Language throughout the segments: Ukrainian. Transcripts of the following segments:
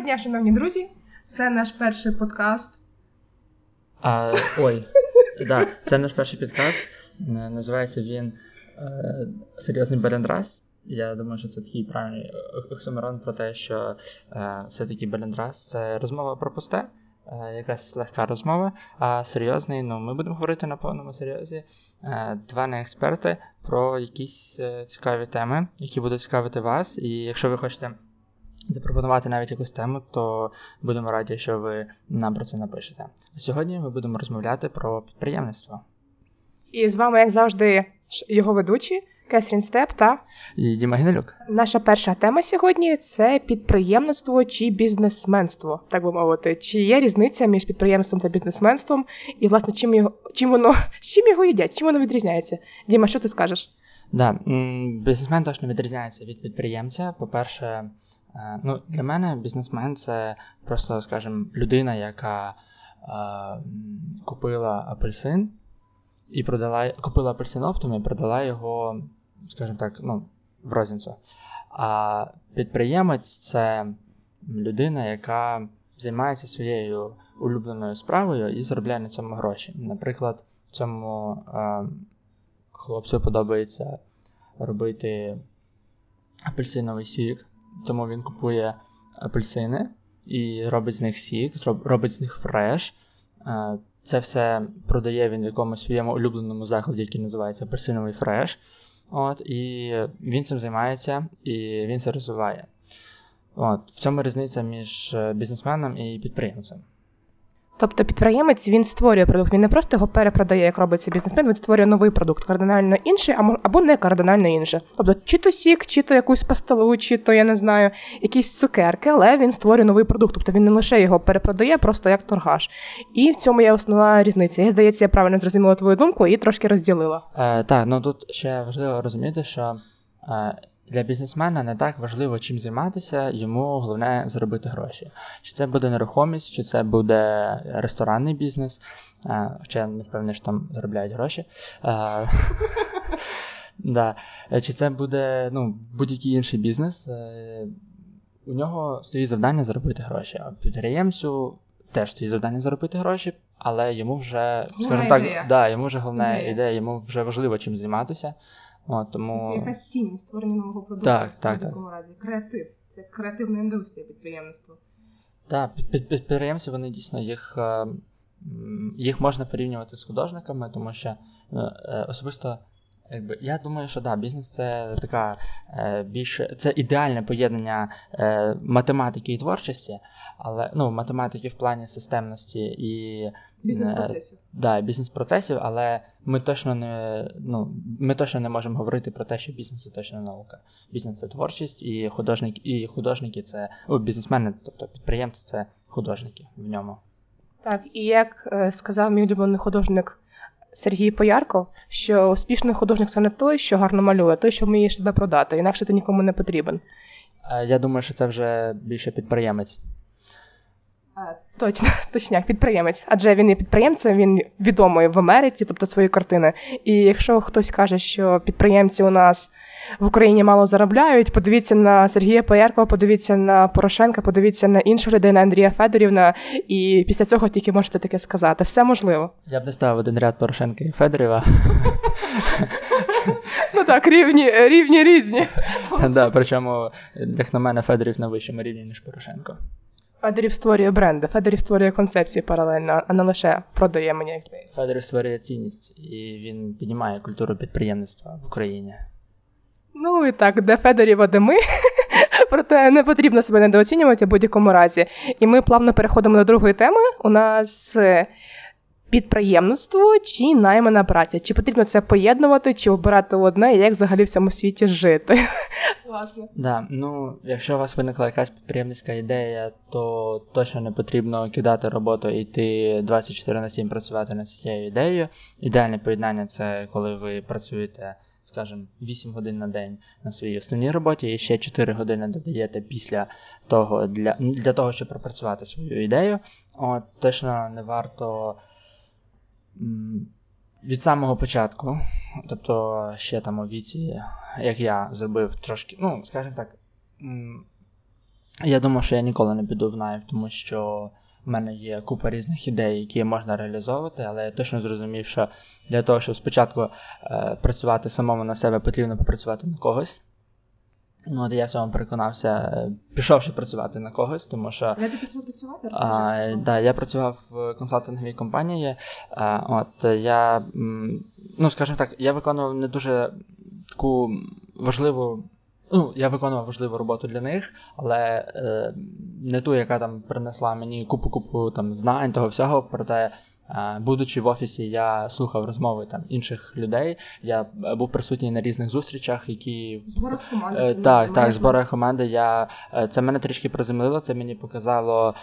Доброго дня, шановні друзі! Це наш перший подкаст. А, Ой, да, це наш перший підкаст. Називається він е, Серйозний Белендрас. Я думаю, що це такий правильний оксимирон про те, що е, все-таки Белендрас це розмова про пусте, е, якась легка розмова, а серйозний, ну, ми будемо говорити на повному серйозі. Е, два не експерти про якісь е, цікаві теми, які будуть цікавити вас. І якщо ви хочете запропонувати навіть якусь тему, то будемо раді, що ви нам про це напишете. Сьогодні ми будемо розмовляти про підприємництво. І з вами, як завжди, його ведучі Кесрін Степ та і Діма Гнилюк. Наша перша тема сьогодні це підприємництво чи бізнесменство, так би мовити. Чи є різниця між підприємством та бізнесменством, і, власне, чим його чим воно чим його їдять, чим воно відрізняється? Діма, що ти скажеш? Да, бізнесмен точно відрізняється від підприємця. По-перше, ну, Для мене бізнесмен це просто, скажімо, людина, яка е, купила апельсин і продала купила апельсин оптом і продала його, скажімо так, ну, в розницю. А підприємець це людина, яка займається своєю улюбленою справою і заробляє на цьому гроші. Наприклад, цьому е, хлопцю подобається робити апельсиновий сік тому він купує апельсини і робить з них сік, робить з них фреш. Е, це все продає він в якомусь своєму улюбленому закладі, який називається апельсиновий фреш. От, І він цим займається і він це розвиває. От, В цьому різниця між е, бізнесменом і підприємцем. Тобто підприємець він створює продукт, він не просто його перепродає, як робиться бізнесмен, він створює новий продукт, кардинально інший, або не кардинально інший. Тобто, чи то сік, чи то якусь пастилу, чи то я не знаю, якісь цукерки, але він створює новий продукт. Тобто він не лише його перепродає, просто як торгаш. І в цьому є основна різниця. Я здається, я правильно зрозуміла твою думку і трошки розділила. Е, Так, ну тут ще важливо розуміти, що. Е, для бізнесмена не так важливо чим займатися, йому головне заробити гроші. Чи це буде нерухомість, чи це буде ресторанний бізнес, хоча я не впевнений, що там заробляють гроші. Да. Чи це буде ну, будь-який інший бізнес, е, у нього стоїть завдання заробити гроші. А підприємцю теж стоїть завдання заробити гроші, але йому вже, скажімо так, да, йому вже головна ідея. ідея, йому вже важливо чим займатися. О, тому... Якась цінність створення нового продукту так, так, в такому разі. Креатив. Це креативна індустрія підприємництва. Так, підприємці вони дійсно їх е, їх можна порівнювати з художниками, тому що е, е, особисто Якби, Я думаю, що да, бізнес це така е, більше це ідеальне поєднання е, математики і творчості, але ну, математики в плані системності і бізнес-процесів. Е, да, бізнес-процесів, але ми точно не ну, ми точно не можемо говорити про те, що бізнес це точно наука. Бізнес це творчість, і художник, і художники це о, бізнесмени, тобто підприємці це художники в ньому. Так, і як е, сказав мій улюблений художник. Сергій Поярко, що успішний художник це не той, що гарно малює, а той, що вміє себе продати, інакше ти нікому не потрібен. Я думаю, що це вже більше підприємець. Точно, точняк, підприємець. Адже він є підприємцем, він відомий в Америці, тобто свої картини. І якщо хтось каже, що підприємці у нас в Україні мало заробляють. Подивіться на Сергія Пояркова, подивіться на Порошенка, подивіться на іншу людей, на Андрія Федорівна, і після цього тільки можете таке сказати. Все можливо. Я б не ставив один ряд Порошенка і Федорєва. Ну так, рівні рівні різні. Так, Причому, як на мене, Федорів на вищому рівні, ніж Порошенко. Федорів створює бренди, Федорів створює концепції паралельно, а не лише продає мені як здається. Федорів створює цінність і він піднімає культуру підприємництва в Україні. Ну і так, де Федорів, а де ми. Проте не потрібно себе недооцінювати в будь-якому разі. І ми плавно переходимо до другої теми. У нас е, підприємництво чи наймана праця. Чи потрібно це поєднувати, чи обирати одне, і як взагалі в цьому світі жити? Власне. Да, ну, Якщо у вас виникла якась підприємницька ідея, то точно не потрібно кидати роботу і йти 24 на 7 працювати над цією ідеєю. Ідеальне поєднання це коли ви працюєте скажімо, 8 годин на день на своїй основній роботі, і ще 4 години додаєте після того для для того, щоб пропрацювати свою ідею. От, Точно не варто від самого початку, тобто ще там у віці, як я зробив трошки, ну, скажімо так, Я думав, що я ніколи не піду в найм, тому що в мене є купа різних ідей, які можна реалізовувати, але я точно зрозумів, що для того, щоб спочатку е, працювати самому на себе, потрібно попрацювати на когось. Ну, от я в цьому переконався, е, пішовши працювати на когось, тому що. Я пішов працювати? А, да, я працював в консалтинговій компанії. А, от я, ну, скажімо так, я виконував не дуже таку важливу. Ну, я виконував важливу роботу для них, але е, не ту, яка там принесла мені купу-купу там знань, того всього, проте Будучи в офісі, я слухав розмови там інших людей. Я е, був присутній на різних зустрічах, які зборах команди. Е, так, так, зборах команди. Я е, це мене трішки приземлило. Це мені показало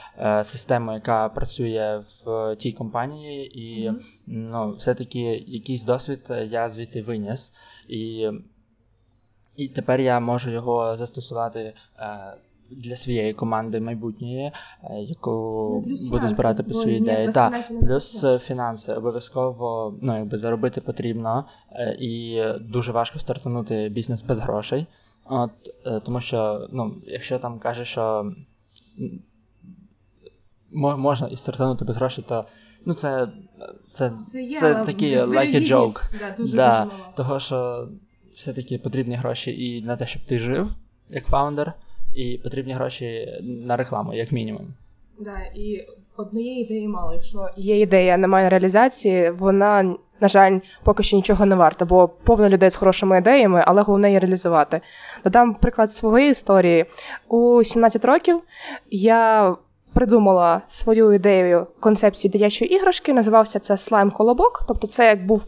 систему, яка працює в тій компанії, і mm-hmm. ну, все-таки якийсь досвід я звідти виніс. І і тепер я можу його застосувати для своєї команди майбутньої, е, яку ну, буду збирати по свої ідеї. Так, плюс фінанси обов'язково ну, якби заробити потрібно, е, і дуже важко стартанути бізнес без грошей. От, е, Тому що, ну, якщо там каже, що можна і стартанути без грошей, то ну, це це, це, це такий like a joke. Да, дуже да, Того, що все-таки потрібні гроші і на те, щоб ти жив як фаундер і потрібні гроші на рекламу, як мінімум. Да, і однієї ідеї мало. Якщо є ідея, немає реалізації, вона, на жаль, поки що нічого не варта, бо повно людей з хорошими ідеями, але головне її реалізувати. Додам приклад своєї історії. У 17 років я. Придумала свою ідею концепції дитячої іграшки, називався це слайм-колобок. Тобто, це як був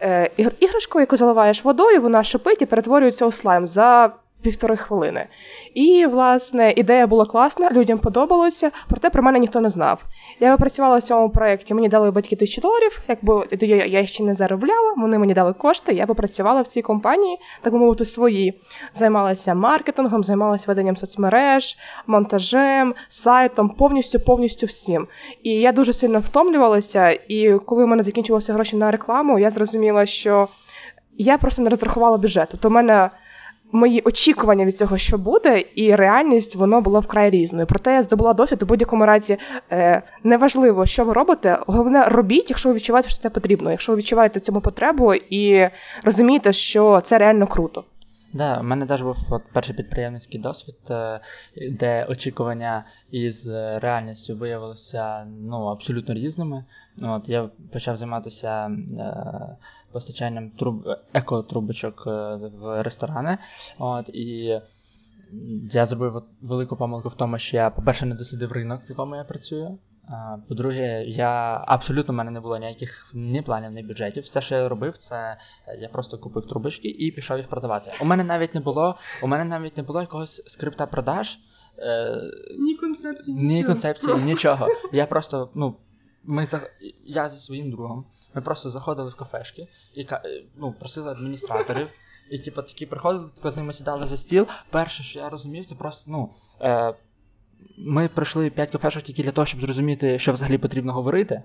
е, іграшкою, яку заливаєш водою, вона шипить і перетворюється у слайм за півтори хвилини. І, власне, ідея була класна, людям подобалося, проте про мене ніхто не знав. Я працювала в цьому проєкті, мені дали батьки тисячі доларів, якби я ще не заробляла, вони мені дали кошти, я попрацювала в цій компанії, так би мовити, свої. Займалася маркетингом, займалася веденням соцмереж, монтажем, сайтом, повністю, повністю всім. І я дуже сильно втомлювалася, і коли в мене закінчилися гроші на рекламу, я зрозуміла, що я просто не розрахувала бюджет. Тобто, у мене мої очікування від цього, що буде, і реальність воно було вкрай різною. Проте я здобула досвід у будь-якому разі е, неважливо, що ви робите. Головне, робіть, якщо ви відчуваєте, що це потрібно. Якщо ви відчуваєте цьому потребу і розумієте, що це реально круто. Да, у мене теж був от перший підприємницький досвід, е, де очікування із реальністю виявилися ну, абсолютно різними. От Я почав займатися е, постачанням труб екотрубочок е, в ресторани. От, І я зробив велику помилку в тому, що я, по-перше, не дослідив ринок, в якому я працюю. По-друге, я абсолютно в мене не було ніяких ні планів, ні бюджетів. Все, що я робив, це я просто купив трубочки і пішов їх продавати. У мене навіть не було, у мене навіть не було якогось скрипта продаж. Е, ні концепції, ні концепції, просто. нічого. Я просто, ну, ми за я зі своїм другом ми просто заходили в кафешки і е, ну, просили адміністраторів. І, типу, такі приходили, тако з ними сідали за стіл. Перше, що я розумів, це просто, ну. Е, Ми пройшли 5 кафешок тільки для того, щоб зрозуміти, що взагалі потрібно говорити.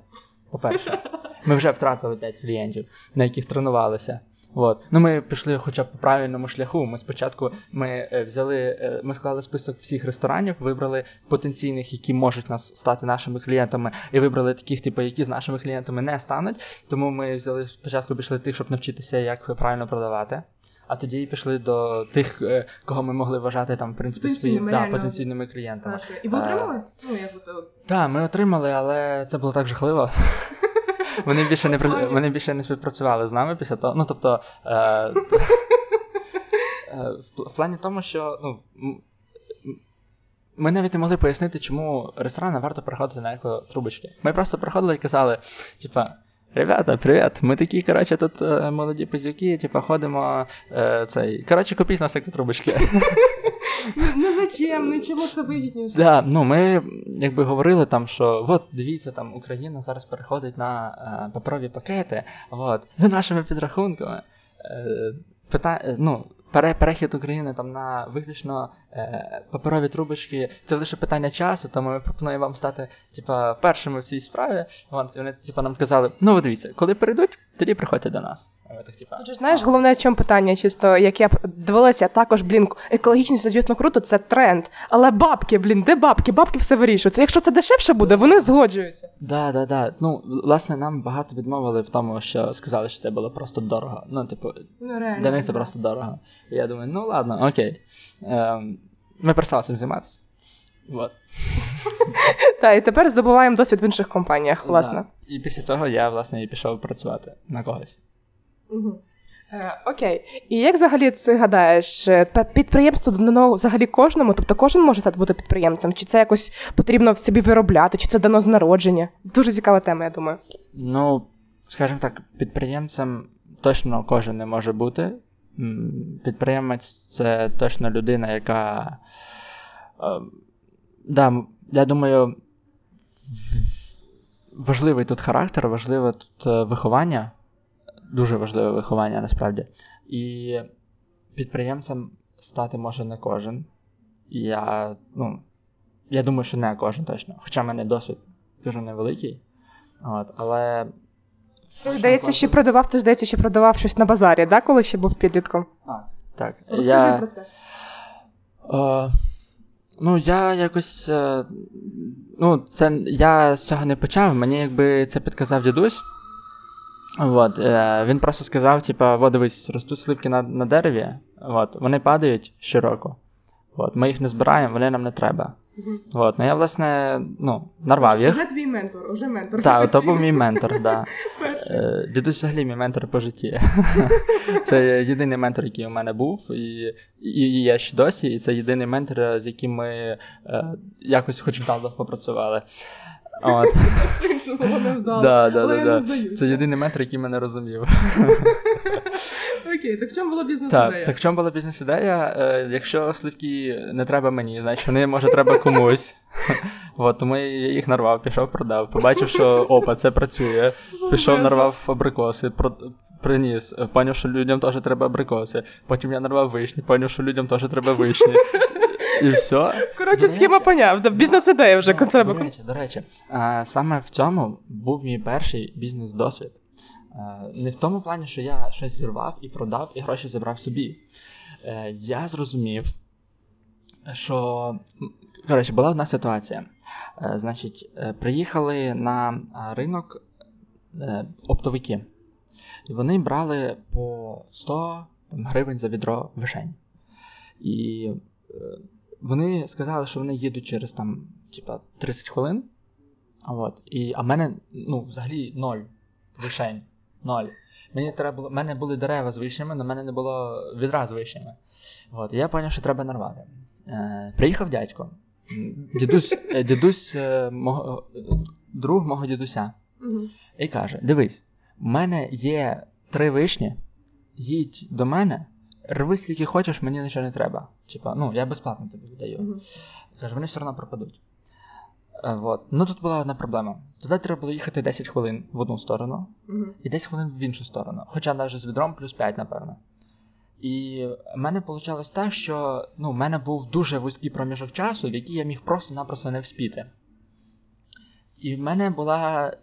По-перше, ми вже втратили 5 клієнтів, на яких тренувалися. От. Ну, Ми пішли хоча б по правильному шляху. Ми спочатку ми е, взяли, е, ми склали список всіх ресторанів, вибрали потенційних, які можуть нас стати нашими клієнтами, і вибрали таких, типу, які з нашими клієнтами не стануть. Тому ми взяли спочатку пішли тих, щоб навчитися, як правильно продавати. А тоді пішли до тих, е, кого ми могли вважати там, в принципі, своїми да, потенційними клієнтами. І ви отримали? Ну, як Так, ми отримали, але це було так жахливо. Вони більше не вони більше не співпрацювали з нами після того. Ну, тобто, е, е, в плані тому, що ну, ми навіть не могли пояснити, чому ресторан варто приходити на екотрубочки. Ми просто приходили і казали, типа. Ребята, привіт! Ми такі, коротше, тут е, молоді пизюки, типа ходимо е, цей. Коротше, купіть нас трубочки. Ну зачем? Ну чому це вигідніше? Да, ну ми якби говорили там, що от дивіться, там Україна зараз переходить на е, паперові пакети. От, за нашими підрахунками. Е, пита... ну, перехід України там на виключно е, паперові трубочки це лише питання часу, тому ми пропонуємо вам стати типа, першими в цій справі. Вон, вони типа, нам казали, ну ви дивіться, коли перейдуть, тоді приходьте до нас. Же знаєш, головне в чому питання, чисто як я дивилася, також, блін, екологічність, це, звісно, круто, це тренд. Але бабки, блін, де бабки? Бабки все вирішуються. Якщо це дешевше буде, вони згоджуються. Да, да, да. Ну, власне, нам багато відмовили в тому, що сказали, що це було просто дорого. Ну, типу, Ну, реально. для них це просто дорого. І я думаю, ну ладно, окей. Ем, ми перестали цим займатися. Вот. Так, і тепер здобуваємо досвід в інших компаніях, власне. І після того я, власне, і пішов працювати на когось. Угу. Окей. І як взагалі ти гадаєш, е, підприємство дано взагалі кожному? Тобто кожен може стати бути підприємцем? Чи це якось потрібно в собі виробляти, чи це дано з народження? Дуже цікава тема, я думаю. Ну, скажімо так, підприємцем точно кожен не може бути. Підприємець це точно людина, яка. е, да, я думаю, важливий тут характер, важливе тут е, виховання. Дуже важливе виховання насправді. І підприємцем стати може не кожен. Я, ну, я думаю, що не кожен точно. Хоча в мене досвід дуже невеликий. От, але. Здається, ще продавав, ти, здається, ще продавав щось на базарі, да, коли ще був підлітком? Так. Розкажи я, про це. Е, ну, я якось. Е, ну, це я з цього не почав. Мені якби це підказав дідусь. От, е, він просто сказав: типа, от дивись, ростуть сливки на, на дереві, от, вони падають щороку. От, ми їх не збираємо, вони нам не треба. От, ну я, власне, ну, нарвав їх. Вже твій ментор, вже ментор. Так, то був мій ментор, да. Е, Дідусь взагалі мій ментор по житті. Це єдиний ментор, який у мене був, і, і, і я ще досі, і це єдиний ментор, з яким ми е, якось хоч вдало попрацювали. От. Невдало. Да, да, Але да, я да. не здаюся. Це єдиний ментор, який мене розумів. Окей, так в чому була бізнес-ідея? Так, так в чому була бізнес-ідея? Е, якщо сливки не треба мені, значить вони може треба комусь. От, тому я їх нарвав, пішов, продав. Побачив, що опа, це працює. Пішов, нарвав абрикоси, про- приніс, поняв, що людям теж треба абрикоси. Потім я нарвав вишні, поняв, що людям теж треба вишні. І все. Коротше, схема поняв. Бізнес-ідея вже концерт. До речі, до речі, саме в цьому був мій перший бізнес-досвід. Не в тому плані, що я щось зірвав і продав, і гроші забрав собі. Е, Я зрозумів, що. Коротше, була одна ситуація. Е, Значить, е, приїхали на ринок оптовики. І вони брали по 100 гривень за відро вишень. І вони сказали, що вони їдуть через там, типа, 30 хвилин. А от. І, а в мене, ну, взагалі, ноль вишень. Ноль. Мені треба було, в мене були дерева з вишнями, але в мене не було відра з вишнями. От. І я зрозумів, що треба нарвати. Е, приїхав дядько. Дідусь, е, дідусь е, мого, друг мого дідуся. Мгм. І каже: Дивись, в мене є три вишні, їдь до мене, рви скільки хочеш, мені нічого не треба. Типа, ну, я безплатно тобі віддаю. Каже, вони все одно пропадуть. Е, вот. Ну тут була одна проблема. Туди треба було їхати 10 хвилин в одну сторону Мгм. і 10 хвилин в іншу сторону. Хоча навіть з відром плюс 5, напевно. І в мене вийшло так, що ну, в мене був дуже вузький проміжок часу, в який я міг просто-напросто не вспіти. І в мене була...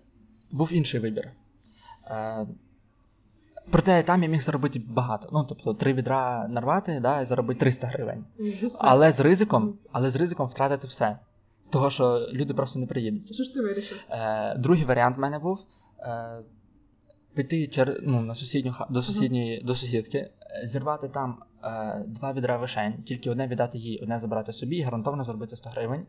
був інший вибір. Е, проте там я міг заробити багато. Ну, тобто, три відра нарвати да, і заробити 300 гривень. Але з ризиком, але з ризиком втратити все. Того, що люди просто не приїдуть. Що ж ти вирішив? Е, другий варіант в мене був е, піти чер... ну, на сусідню до сусідньої до сусідки, зірвати там е, два відра вишень, тільки одне віддати їй, одне забрати собі і гарантовано заробити 100 гривень.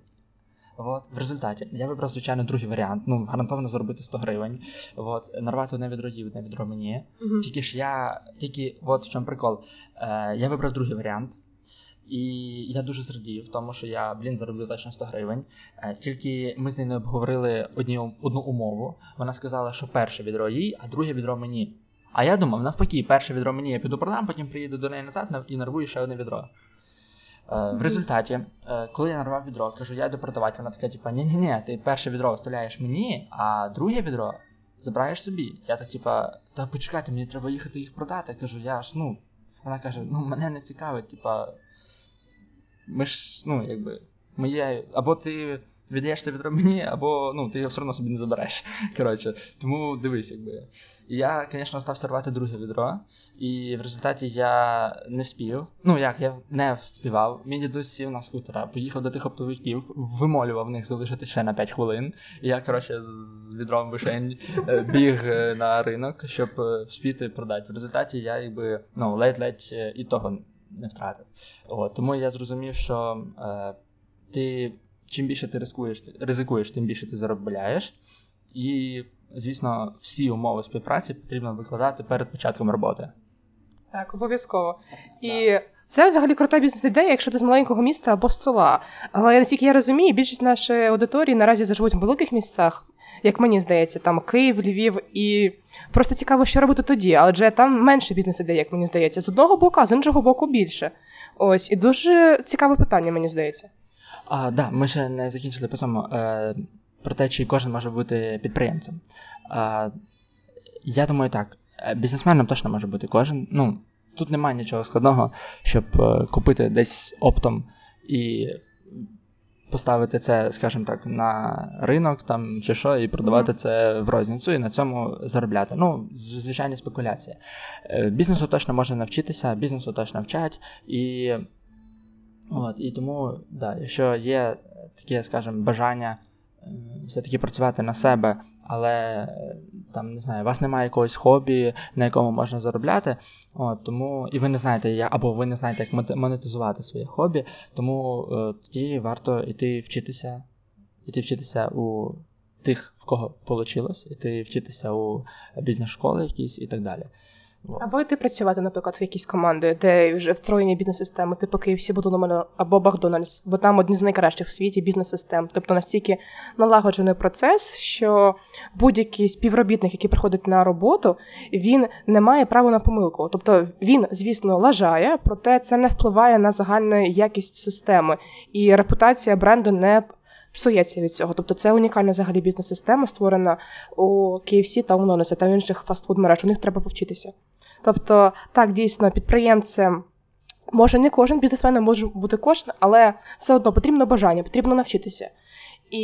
От, в результаті я вибрав, звичайно, другий варіант. Ну, гарантовано заробити 100 гривень. От, нарвати одне відро їй, одне відро мені. Мгм. Тільки ж я, тільки от в чому прикол. Е, я вибрав другий варіант. І я дуже зрадів, тому що я, блін, зароблю точно 100 гривень. Е, Тільки ми з нею не обговорили одні, одну умову. Вона сказала, що перше відро їй, а друге відро мені. А я думав, навпаки, перше відро мені я піду продам, потім приїду до неї назад і нарвую ще одне відро. Е, В результаті, е, коли я нарвав відро, кажу, я йду продавати, вона така, типа, ні-ні-ні, ти перше відро вставляєш мені, а друге відро забираєш собі. Я так, типа, та почекайте, мені треба їхати їх продати. Кажу, я ж, ну. Вона каже: ну, мене не цікавить, типа. Ми ж, ну, якби, моє. Або ти віддаєш це відро мені, або ну, ти його все одно собі не забереш. Коротше, Тому дивись, якби. Я, звісно, став сервати друге відро, і в результаті я не вспів. Ну як, я не вспівав. Мій дідусь сів на скутера, поїхав до тих оптовиків, вимолював них залишити ще на 5 хвилин. І я, коротше, з відром вишень е, біг е, на ринок, щоб е, вспіти продати. В результаті я якби ну, ледь-ледь і того не втратив. От, Тому я зрозумів, що е, ти чим більше ти ризикуєш, ризикуєш, тим більше ти заробляєш. І звісно, всі умови співпраці потрібно викладати перед початком роботи. Так, обов'язково. І це взагалі крута бізнес-ідея, якщо ти з маленького міста або з села. Але наскільки я розумію, більшість нашої аудиторії наразі заживуть в великих місцях, як мені здається, там Київ, Львів, і просто цікаво, що робити тоді. Адже там менше бізнес-ідей, як мені здається, з одного боку, а з іншого боку більше. Ось, і дуже цікаве питання, мені здається. А, да, ми ще не закінчили по цьому. Е, про те, чи кожен може бути підприємцем. А, Я думаю, так. Е, бізнесменом точно може бути кожен. Ну, Тут немає нічого складного, щоб е, купити десь оптом і поставити це, скажімо так, на ринок там чи що, і продавати mm-hmm. це в розницю і на цьому заробляти. Ну, звичайні спекуляції. Е, бізнесу точно можна навчитися, бізнесу точно вчать. І от, і тому, да, якщо є таке, скажімо, бажання все-таки працювати на себе, але там не знаю, у вас немає якогось хобі, на якому можна заробляти. От, тому І ви не знаєте, як, або ви не знаєте, як монетизувати своє хобі, тому е, тоді варто йти вчитися, йти вчитися у тих, в кого вийшло, йти вчитися у бізнес-школи якісь і так далі. Або йти працювати, наприклад, в якійсь команди, де вже встроєні бізнес-системи, типу KFC, Будуномено або Макдональдс, бо там одні з найкращих в світі бізнес-систем. Тобто настільки налагоджений процес, що будь-який співробітник, який приходить на роботу, він не має права на помилку. Тобто він, звісно, лажає, проте це не впливає на загальну якість системи, і репутація бренду не псується від цього. Тобто це унікальна взагалі бізнес-система, створена у KFC та у Нонеса та в інших фастфуд мереж. У них треба повчитися. Тобто, так, дійсно, підприємцем. Може, не кожен бізнесменом може бути кожен, але все одно потрібно бажання, потрібно навчитися. І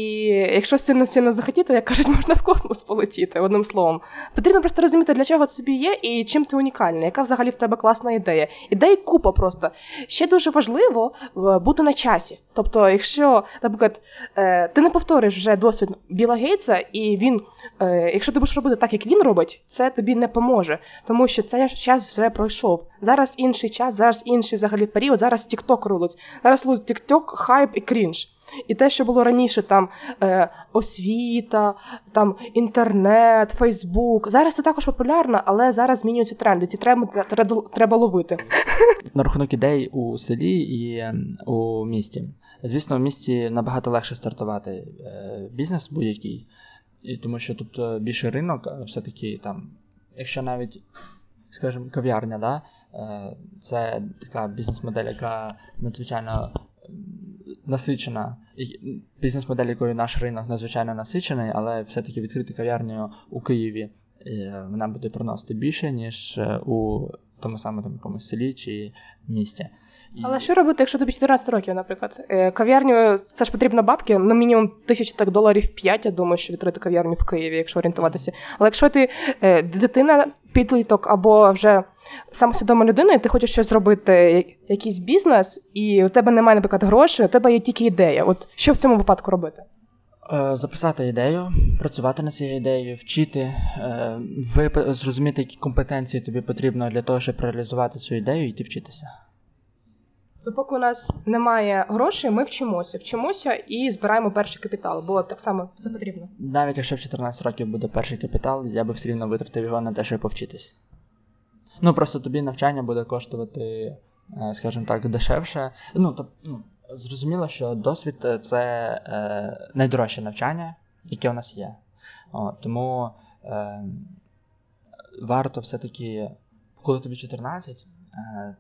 якщо сильно сильно захотіти, як кажуть, можна в космос полетіти, одним словом. Потрібно просто розуміти, для чого це собі є і чим ти унікальний, яка взагалі в тебе класна ідея. Ідей купа просто. Ще дуже важливо бути на часі. Тобто, якщо, наприклад, е, ти не повториш вже досвід Біла Гейтса, і він, е, якщо ти будеш робити так, як він робить, це тобі не поможе, тому що цей час вже пройшов. Зараз інший час, зараз інший взагалі період, зараз TikTok рулить. Зараз TikTok, хайп і крінж. І те, що було раніше, там е, освіта, там інтернет, Фейсбук. Зараз це також популярно, але зараз змінюються тренди. Ці тренди треба ловити. На рахунок ідей у селі і ем, у місті. Звісно, в місті набагато легше стартувати е, бізнес будь-який, тому що тут е, більше ринок, все-таки там, якщо навіть, скажімо, кав'ярня, да, е, це така бізнес-модель, яка надзвичайно насичена. Бізнес-модель, якою наш ринок надзвичайно насичений, але все-таки відкрити кав'ярню у Києві е, вона буде приносити більше, ніж е, у тому самому там, якомусь селі чи місті. Але що робити, якщо тобі 14 років, наприклад? Е, кав'ярню це ж потрібно бабки, ну мінімум тисячі так доларів 5, я думаю, що відкрити кав'ярню в Києві, якщо орієнтуватися. Але якщо ти е, дитина, підліток або вже самосвідома людина, і ти хочеш щось зробити, якийсь бізнес, і у тебе немає, наприклад, грошей, у тебе є тільки ідея. От що в цьому випадку робити? Е, записати ідею, працювати над цією ідеєю, вчити, зрозуміти, які компетенції тобі потрібно для того, щоб реалізувати цю ідею і йти вчитися. То поки у нас немає грошей, ми вчимося, вчимося і збираємо перший капітал, бо так само все потрібно. Навіть якщо в 14 років буде перший капітал, я би все рівно витратив його на те, щоб повчитись. Ну просто тобі навчання буде коштувати, е, скажімо так, дешевше. Ну, то, ну, зрозуміло, що досвід е, це е, найдорожче навчання, яке у нас є. О, тому е, варто все-таки, коли тобі 14, е,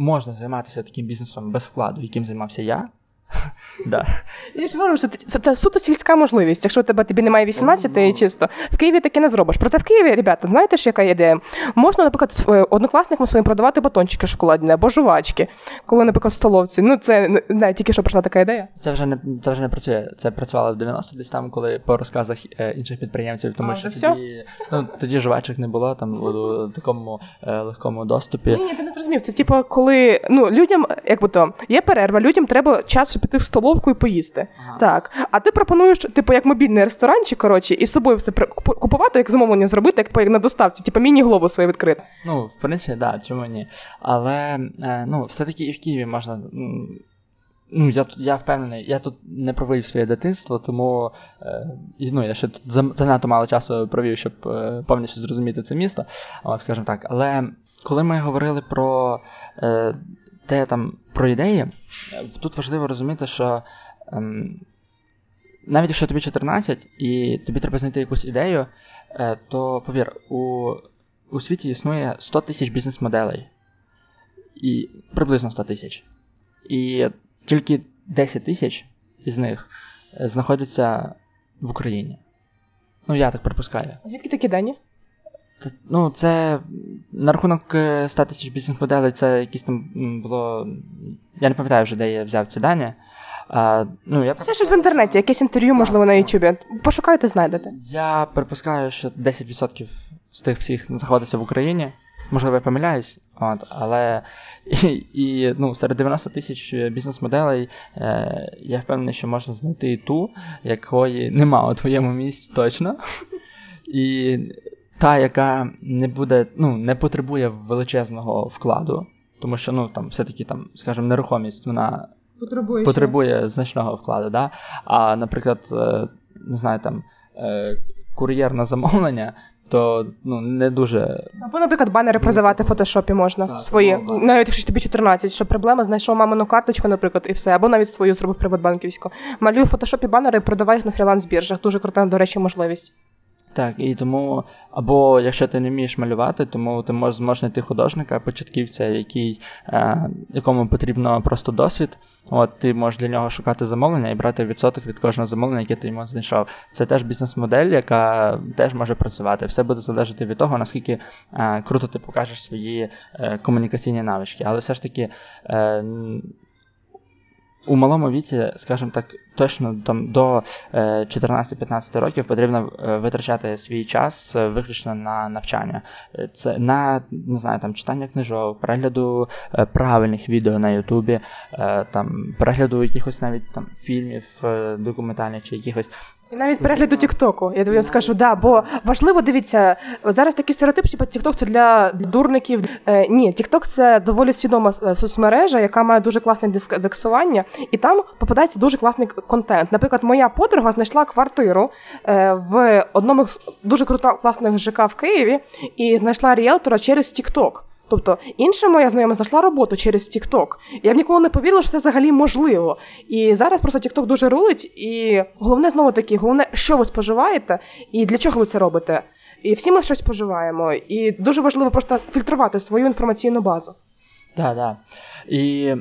можна займатися таким бізнесом без вкладу, яким займався я. Да. Я ж говорю, що це, суто сільська можливість. Якщо у тебе тобі немає 18 і чисто, в Києві таке не зробиш. Проте в Києві, ребята, знаєте ж, яка ідея? Можна, наприклад, е, однокласникам своїм продавати батончики шоколадні або жувачки, коли, наприклад, столовці. Ну, це не тільки що прийшла така ідея. Це вже не це вже не працює. Це працювало в 90 десь там, коли по розказах е, інших підприємців, тому А, що вже тоді, ну, тоді жувачок не було там у такому е, легкому доступі. Ні, ні, ти не зрозумів. Це типу, коли ну людям, як би то, є перерва, людям треба час, піти в столовку і поїсти. Ага. Так. А ти пропонуєш, типу, як мобільний ресторанчик, коротше, і з собою все купувати, як замовлення зробити, як, як на доставці, типу міні-глобус своє відкрити. Ну, в принципі, да, чому ні. Але е, ну, все-таки і в Києві можна. Ну, я, я впевнений, я тут не провів своє дитинство, тому е, ну, я ще тут занадто мало часу провів, щоб е, повністю зрозуміти це місто, от, скажімо так. Але коли ми говорили про е, те там про ідеї, е, тут важливо розуміти, що ем, навіть якщо тобі 14 і тобі треба знайти якусь ідею, е, то повір, у, у світі існує 100 тисяч бізнес-моделей. І приблизно 100 тисяч. І тільки 10 тисяч із них е, знаходяться в Україні. Ну, я так припускаю. Звідки такі дані? Ну, це на рахунок е, 100 тисяч бізнес-моделей, це якісь там було. Я не пам'ятаю вже, де я взяв ці дані. А, ну, я, Це щось в інтернеті, якесь інтерв'ю, можливо, на Ютубі. Пошукайте, знайдете. я припускаю, що 10% з тих всіх знаходиться в Україні. Можливо, я помиляюсь, от, але і, і, ну, серед 90 тисяч бізнес-моделей е, я впевнений, що можна знайти і ту, якої нема у твоєму місті точно. І та, яка не буде, ну, не потребує величезного вкладу, тому що, ну, там, все-таки там, скажімо, нерухомість, вона Потребує. потребує значного вкладу. Да? А, наприклад, е, не знаю, там е, кур'єр на замовлення, то ну, не дуже. Або, наприклад, банери продавати в фотошопі можна Так, свої, або навіть якщо тобі 14, що проблема, знайшов мамину карточку, наприклад, і все, або навіть свою зробив приватбанківську. Малюю в фотошопі банери і продавай їх на фріланс-біржах. Дуже крута, до речі, можливість. Так, і тому, або якщо ти не вмієш малювати, тому ти можеш, зможеш знайти художника, початківця, який, е, якому потрібно просто досвід. От ти можеш для нього шукати замовлення і брати відсоток від кожного замовлення, яке ти йому знайшов. Це теж бізнес-модель, яка теж може працювати. Все буде залежати від того, наскільки е, круто ти покажеш свої е, комунікаційні навички. Але все ж таки. Е, у малому віці, скажімо так, точно там до е, 14-15 років потрібно е, витрачати свій час е, виключно на навчання. Е, Це на не знаю, там читання книжок, перегляду е, правильних відео на Ютубі, е, там перегляду якихось навіть там фільмів е, документальних чи якихось. І навіть перегляду Тіктоку. Я тобі скажу, да, бо важливо дивіться, зараз такий стереотип, що Тікток це для дурників. Е, ні, Тікток це доволі свідома е, соцмережа, яка має дуже класне диск- індексування, і там попадається дуже класний контент. Наприклад, моя подруга знайшла квартиру е, в одному з дуже крута класних ЖК в Києві і знайшла ріелтора через Тікток. Тобто інша моя знайома знайшла роботу через TikTok. Я б ніколи не повірила, що це взагалі можливо. І зараз просто TikTok дуже рулить, і головне знову таки, головне, що ви споживаєте і для чого ви це робите. І всі ми щось споживаємо. І дуже важливо просто фільтрувати свою інформаційну базу. Так, так. І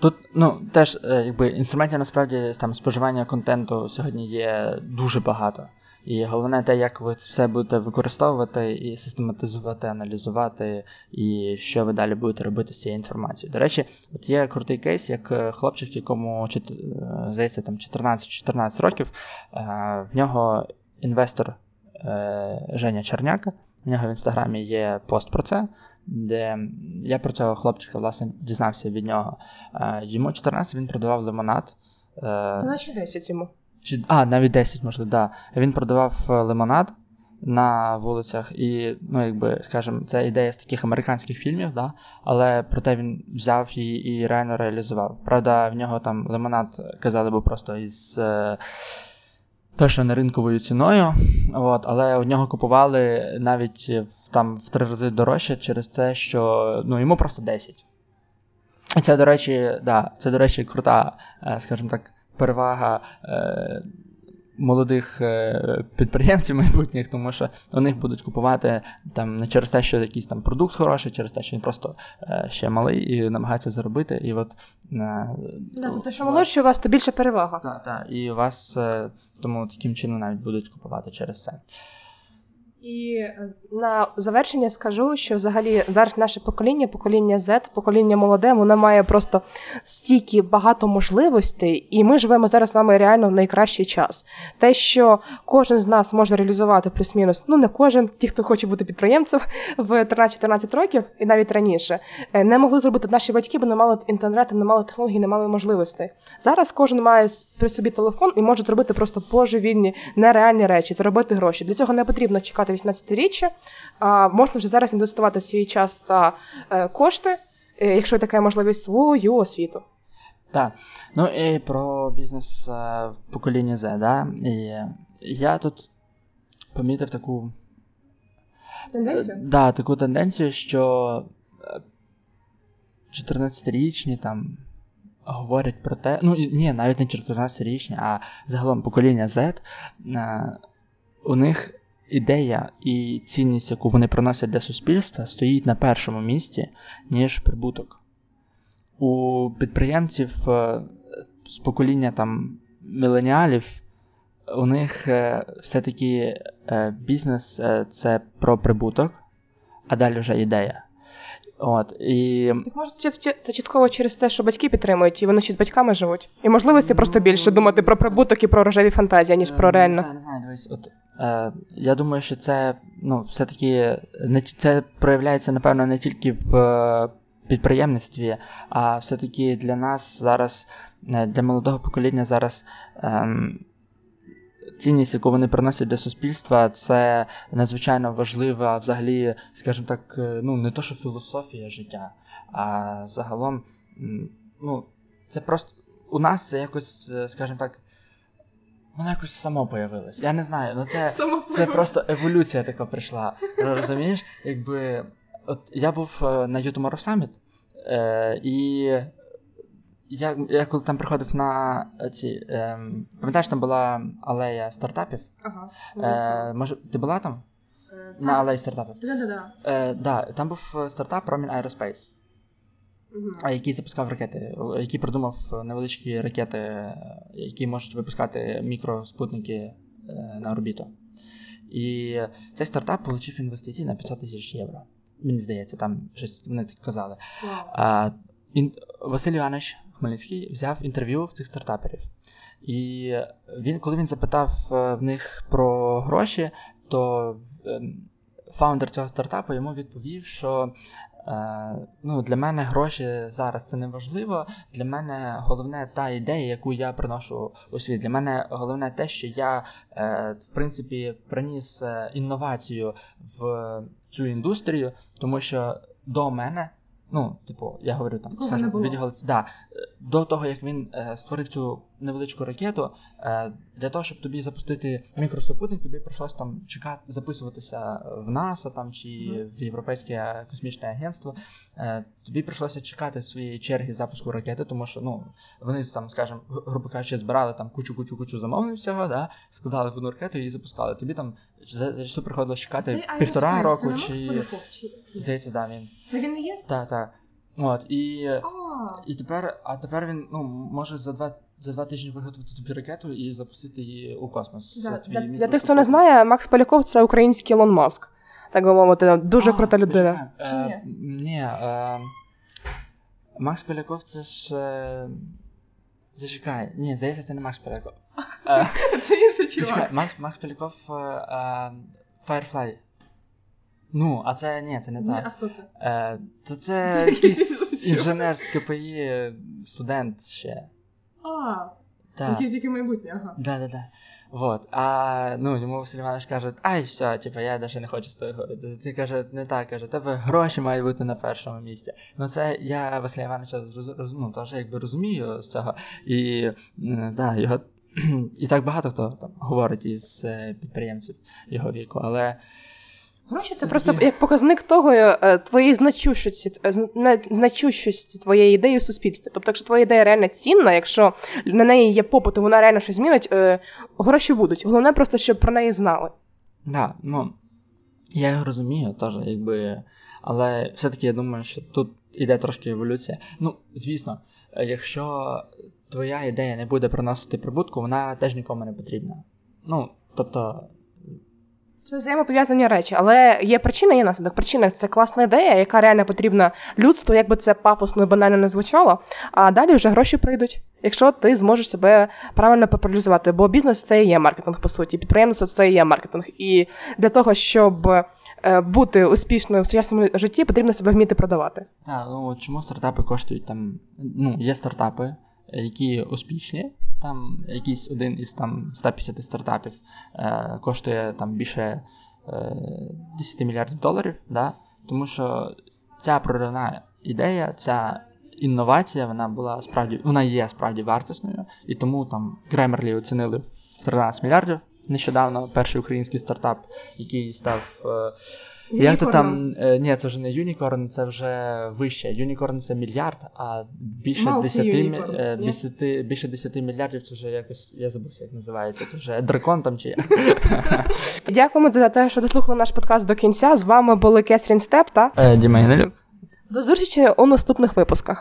тут, ну, теж, е, якби інструментів насправді там споживання контенту сьогодні є дуже багато. І головне те, як ви це все будете використовувати і систематизувати, аналізувати, і що ви далі будете робити з цією інформацією. До речі, от є крутий кейс, як е, хлопчик, якому е, здається, там 14-14 років. е, В нього інвестор Женя Черняка. В нього в інстаграмі є пост про це, де я про цього хлопчика власне дізнався від нього. Йому 14 він продавав лимонад. Наче 10 йому. Чи, а, навіть 10, можливо, да. Він продавав е, лимонад на вулицях, і, ну, якби, скажімо, це ідея з таких американських фільмів, да, але проте він взяв її і реально реалізував. Правда, в нього там лимонад, казали, був просто із. Е, Точно не ринковою ціною, от, але у нього купували навіть в, там в три рази дорожче через те, що ну, йому просто 10. І це, до речі, да, це, до речі, крута, е, скажімо так, перевага е, молодих е, підприємців майбутніх, тому що у них будуть купувати там не через те, що якийсь там продукт хороший, через те, що він просто е, ще малий і намагається заробити. І от да, то, що молодші у вас, то більше перевага. Так, так. І вас тому таким чином навіть будуть купувати через це. І на завершення скажу, що взагалі зараз наше покоління, покоління Z, покоління молоде, воно має просто стільки багато можливостей, і ми живемо зараз з вами реально в найкращий час. Те, що кожен з нас може реалізувати плюс-мінус, ну не кожен, ті, хто хоче бути підприємцем в 13-14 років і навіть раніше, е, не могли зробити наші батьки, бо не мали інтернету, не мали технологій, не мали можливостей. Зараз кожен має при собі телефон і може зробити просто божевільні, нереальні речі, заробити гроші. Для цього не потрібно чекати 18-річчя, можна вже зараз інвестувати свій час та е, кошти, е, якщо така можливість свою освіту. Так, ну і про бізнес е, в поколінні Z, да? І я тут помітив таку тенденцію? Да, таку тенденцію, що 14-річні там говорять про те, ну ні, навіть не 14-річні, а загалом покоління Z, у них ідея і цінність, яку вони приносять для суспільства, стоїть на першому місці, ніж прибуток. У підприємців е, з покоління там міленіалів, у них е, все-таки е, бізнес це про прибуток, а далі вже ідея. От, і... Так може це частково через те, що батьки підтримують, і вони ще з батьками живуть. І можливості ну, просто більше думати про прибуток і про рожеві фантазії, ніж про реально. Не знаю, дивись, от Е, Я думаю, що це ну, все-таки не це проявляється, напевно, не тільки в е, підприємництві, а все-таки для нас зараз, е, для молодого покоління зараз. Ем, Цінність, яку вони приносять для суспільства, це надзвичайно важлива, взагалі, скажімо так, е, ну не то, що філософія життя, а загалом, ну, це просто у нас це якось, скажімо так, Воно якось само появилось. Я не знаю, ну це це просто еволюція така прийшла. Розумієш? Якби от я був е, на Tomorrow Summit, е, і я я коли там приходив на ці. Е, пам'ятаєш, там була алея стартапів? Ага. Е, може, Ти була там? Е, на алеї стартапів? Да-да-да. Е, да, Там був стартап Romin Aerospace а який запускав ракети, який придумав невеличкі ракети, які можуть випускати мікроспутники е, на орбіту. І цей стартап отримав інвестиції на 500 тисяч євро. Мені здається, там щось вони так казали. Wow. А, ін, Василь Іванович Хмельницький взяв інтерв'ю в цих стартаперів. І він, коли він запитав е, в них про гроші, то ем, фаундер цього стартапу йому відповів, що Е, ну, Для мене гроші зараз це не важливо. Для мене головне та ідея, яку я приношу у світ. Для мене головне те, що я е, в принципі приніс е, інновацію в цю індустрію, тому що до мене Ну, типу, я говорю там, скажімо, відділ, да, до того, як він е, створив цю невеличку ракету, е, для того, щоб тобі запустити мікросупутник, тобі прийшлось там чекати, записуватися в НАСА там чи в Європейське космічне агентство. Е, тобі прийшлося чекати своєї черги запуску ракети, тому що ну, вони там, скажімо, грубо кажучи, збирали там кучу-кучу-кучу замовлень всього, да, складали в одну ракету і запускали. Тобі там за що приходилось чекати Це півтора року це чи. Здається, да, він. Це він не є? Так, так. От, і і тепер а тепер він ну, може за два за два тижні виготовити тобі ракету і запустити її у космос. Да, для, для тих, хто не знає, Макс Поляков це український Ілон Маск. Так би мовити, дуже а, крута людина. Чи ні? Е, ні е, Макс Поляков це ж. Е, зачекай, ні, здається, це не Макс Поляков. Е, це інший чувак. Макс Макс Поляков е, е, Firefly. Ну, а це ні, це не так. А хто це? Е, То це якийсь інженер з КПІ, студент ще. А, який тільки майбутнє, ага. Да, да, да. Вот. А ну, йому Василь каже, ай, все, типу, я навіть не хочу з тобою говорити. Ти каже, не так, каже, тебе гроші мають бути на першому місці. Ну, це я Василя Івановича ну, теж якби розумію з цього. І да, його. І так багато хто там говорить із е, підприємців його віку, але Гроші це просто як показник того е, твоєї значущості, е, зна- на- значущості твоєї ідеї в суспільстві. Тобто, якщо твоя ідея реально цінна, якщо на неї є попит, і вона реально щось змінить, е, гроші будуть. Головне просто, щоб про неї знали. Да, ну я його розумію теж, якби. Але все-таки я думаю, що тут іде трошки еволюція. Ну, звісно, якщо твоя ідея не буде приносити прибутку, вона теж нікому не потрібна. Ну, тобто, Це взаємопов'язані речі, але є причина, є наслідок. Причина це класна ідея, яка реально потрібна людству, як би це пафосно і банально не звучало. А далі вже гроші прийдуть, якщо ти зможеш себе правильно популяризувати. Бо бізнес це і є маркетинг, по суті. Підприємництво це і є маркетинг. І для того, щоб е, бути успішною в сучасному житті, потрібно себе вміти продавати. Так, ну чому стартапи коштують там. Ну, є стартапи, які успішні. Там якийсь один із там 150 стартапів е, коштує там більше е, 10 мільярдів доларів, да? тому що ця проривна ідея, ця інновація, вона була справді, вона є справді вартісною, і тому там Grammarly оцінили в 13 мільярдів нещодавно перший український стартап, який став. Е, як то там. Е, ні, це вже не unicorn, це вже вище. unicorn це мільярд, а більше десяти 10, unicorn, е, ні? 10, більше 10 мільярдів це вже якось. Я забувся, як називається. Це вже дракон там чи як. Дякуємо за те, що дослухали наш подкаст до кінця. З вами були Кесрін Степ та Е, Діма Генелюк. до зустрічі у наступних випусках.